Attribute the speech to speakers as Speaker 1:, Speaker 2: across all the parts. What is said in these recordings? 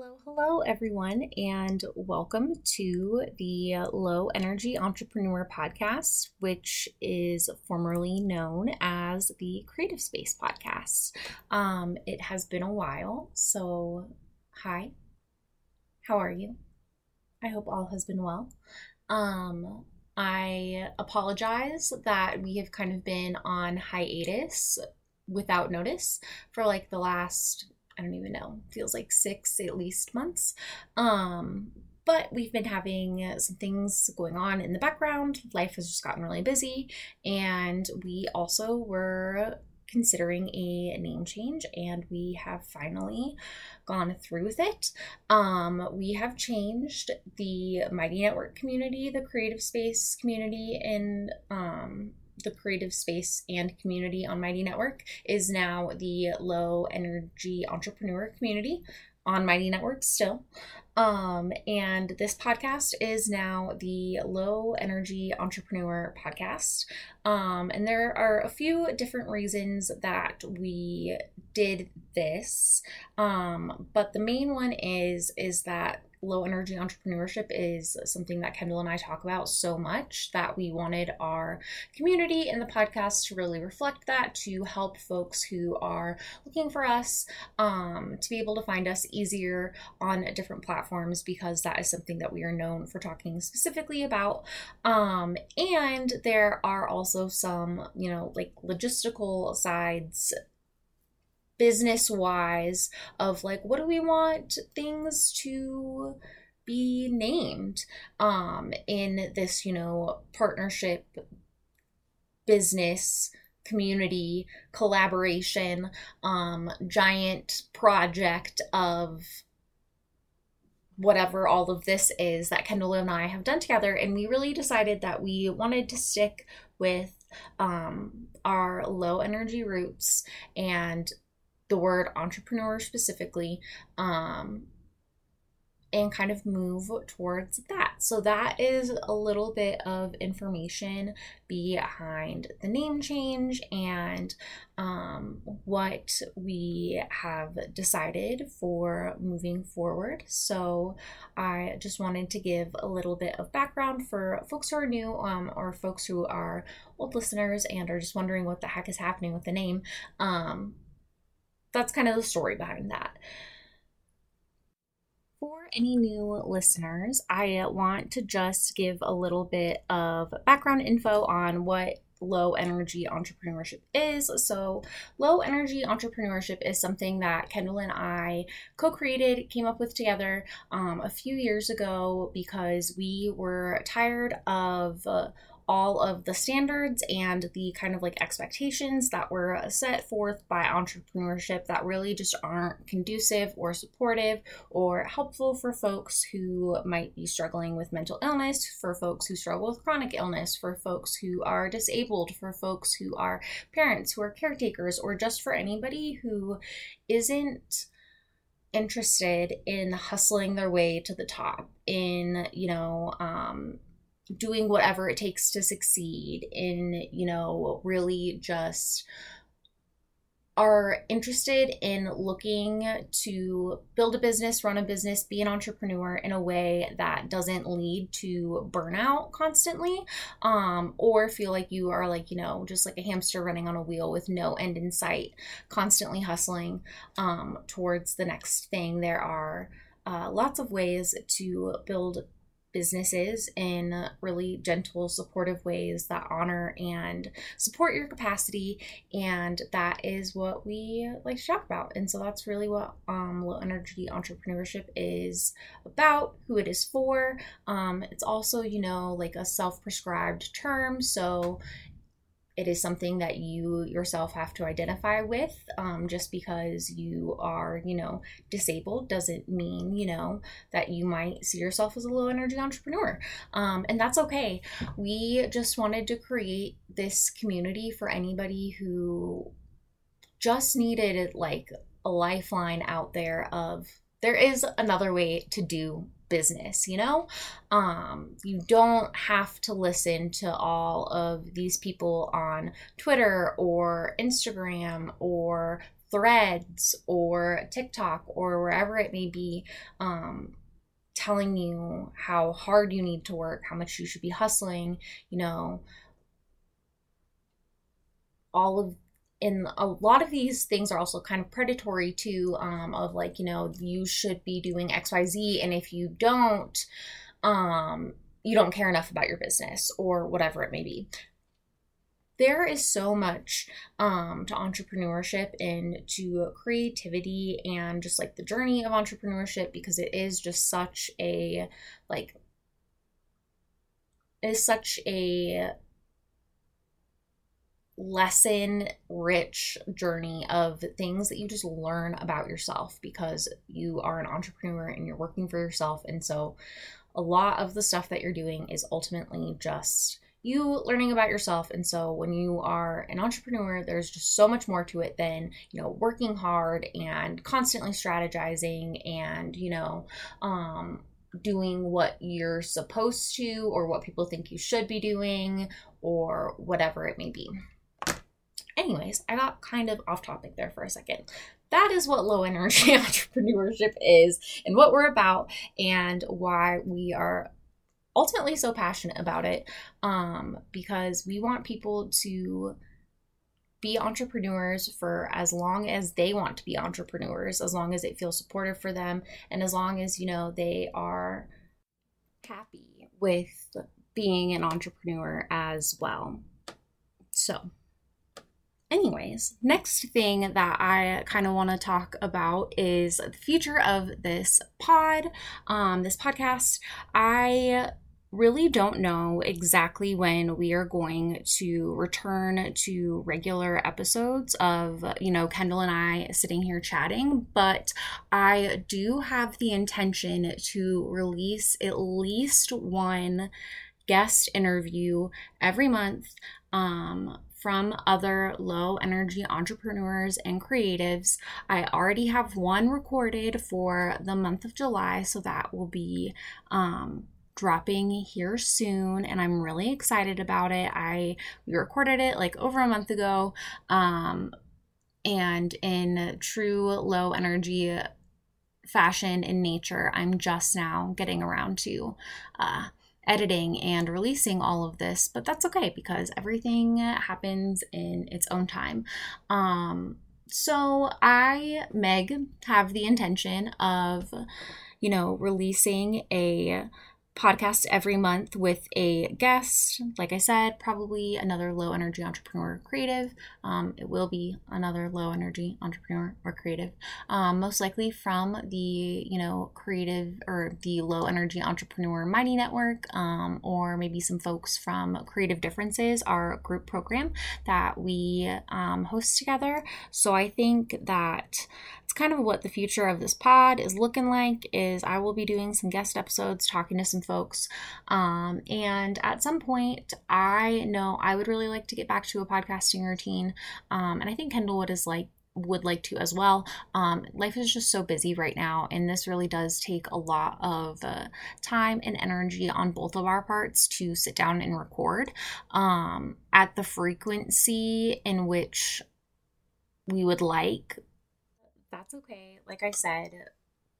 Speaker 1: Hello, hello, everyone, and welcome to the Low Energy Entrepreneur Podcast, which is formerly known as the Creative Space Podcast. Um, it has been a while, so hi, how are you? I hope all has been well. Um, I apologize that we have kind of been on hiatus without notice for like the last I don't even know, feels like six at least months. Um, but we've been having some things going on in the background. Life has just gotten really busy, and we also were considering a name change and we have finally gone through with it. Um, we have changed the Mighty Network community, the creative space community in um, the creative space and community on Mighty Network is now the low energy entrepreneur community on Mighty Network still. Um, and this podcast is now the Low Energy Entrepreneur Podcast. Um, and there are a few different reasons that we did this. Um, but the main one is is that low energy entrepreneurship is something that Kendall and I talk about so much that we wanted our community and the podcast to really reflect that to help folks who are looking for us um, to be able to find us easier on different platforms because that is something that we are known for talking specifically about. Um, and there are also some, you know, like logistical sides business wise of like what do we want things to be named um in this you know partnership business community collaboration um giant project of whatever all of this is that Kendall and I have done together. And we really decided that we wanted to stick with um, our low energy roots and the word entrepreneur specifically um, and kind of move towards that. So, that is a little bit of information behind the name change and um, what we have decided for moving forward. So, I just wanted to give a little bit of background for folks who are new um, or folks who are old listeners and are just wondering what the heck is happening with the name. Um, that's kind of the story behind that. For any new listeners, I want to just give a little bit of background info on what low energy entrepreneurship is. So, low energy entrepreneurship is something that Kendall and I co created, came up with together um, a few years ago because we were tired of. Uh, all of the standards and the kind of like expectations that were set forth by entrepreneurship that really just aren't conducive or supportive or helpful for folks who might be struggling with mental illness, for folks who struggle with chronic illness, for folks who are disabled, for folks who are parents, who are caretakers, or just for anybody who isn't interested in hustling their way to the top in you know um, doing whatever it takes to succeed in, you know, really just are interested in looking to build a business, run a business, be an entrepreneur in a way that doesn't lead to burnout constantly, um, or feel like you are like, you know, just like a hamster running on a wheel with no end in sight, constantly hustling um, towards the next thing. There are uh, lots of ways to build businesses in really gentle, supportive ways that honor and support your capacity. And that is what we like to talk about. And so that's really what um, low energy entrepreneurship is about, who it is for. Um, it's also, you know, like a self prescribed term. So it is something that you yourself have to identify with. Um, just because you are, you know, disabled doesn't mean, you know, that you might see yourself as a low energy entrepreneur. Um, and that's okay. We just wanted to create this community for anybody who just needed like a lifeline out there of there is another way to do business, you know? Um, you don't have to listen to all of these people on Twitter or Instagram or threads or TikTok or wherever it may be, um, telling you how hard you need to work, how much you should be hustling, you know, all of and a lot of these things are also kind of predatory too um, of like you know you should be doing xyz and if you don't um, you don't care enough about your business or whatever it may be. There is so much um, to entrepreneurship and to creativity and just like the journey of entrepreneurship because it is just such a like is such a lesson rich journey of things that you just learn about yourself because you are an entrepreneur and you're working for yourself and so a lot of the stuff that you're doing is ultimately just you learning about yourself and so when you are an entrepreneur there's just so much more to it than you know working hard and constantly strategizing and you know um doing what you're supposed to or what people think you should be doing or whatever it may be. Anyways, I got kind of off topic there for a second. That is what low energy entrepreneurship is and what we're about and why we are ultimately so passionate about it um, because we want people to be entrepreneurs for as long as they want to be entrepreneurs, as long as it feels supportive for them, and as long as, you know, they are happy with being an entrepreneur as well. So, anyways, next thing that I kind of want to talk about is the future of this pod, um, this podcast. I really don't know exactly when we are going to return to regular episodes of, you know, Kendall and I sitting here chatting, but I do have the intention to release at least one guest interview every month um, from other low energy entrepreneurs and creatives. I already have one recorded for the month of July, so that will be um, dropping here soon and I'm really excited about it. I we recorded it like over a month ago. Um and in true low energy fashion in nature, I'm just now getting around to uh editing and releasing all of this, but that's okay because everything happens in its own time. Um so I, Meg, have the intention of, you know, releasing a podcast every month with a guest. Like I said, probably another low energy entrepreneur creative. Um, it will be another low energy entrepreneur or creative, um, most likely from the you know creative or the low energy entrepreneur mighty network, um, or maybe some folks from Creative Differences, our group program that we um, host together. So I think that it's kind of what the future of this pod is looking like is i will be doing some guest episodes talking to some folks um, and at some point i know i would really like to get back to a podcasting routine um, and i think kendall would is like would like to as well. Um, life is just so busy right now, and this really does take a lot of uh, time and energy on both of our parts to sit down and record um, at the frequency in which we would like that's okay. Like I said,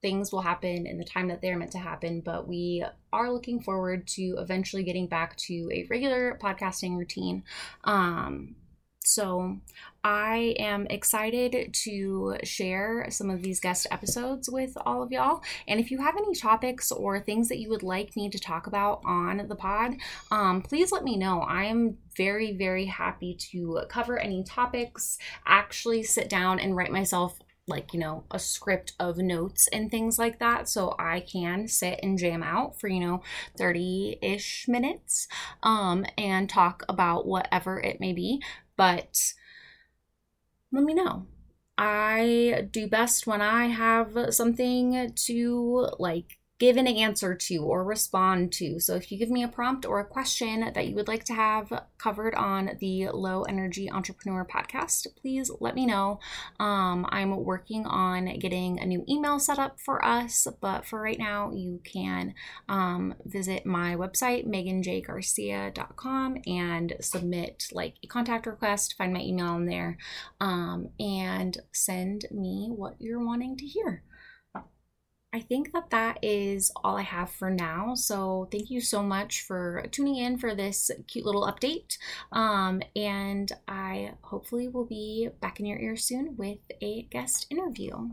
Speaker 1: things will happen in the time that they're meant to happen, but we are looking forward to eventually getting back to a regular podcasting routine. Um, so I am excited to share some of these guest episodes with all of y'all. And if you have any topics or things that you would like me to talk about on the pod, um, please let me know. I am very, very happy to cover any topics, actually sit down and write myself like you know a script of notes and things like that. So i can sit and jam out for you know 30-ish minutes um and talk about whatever it may be. But let me know. I do best when i have something to like give an answer to or respond to. So if you give me a prompt or a question that you would like to have covered on the Low Energy Entrepreneur podcast, please let me know. Um, I'm working on getting a new email set up for us, but for right now, you can um, visit my website, meganjgarcia.com, and submit like a contact request, find my email in there, um, and send me what you're wanting to hear. I think that that is all I have for now. So thank you so much for tuning in for this cute little update. Um, and I hopefully will be back in your ear soon with a guest interview.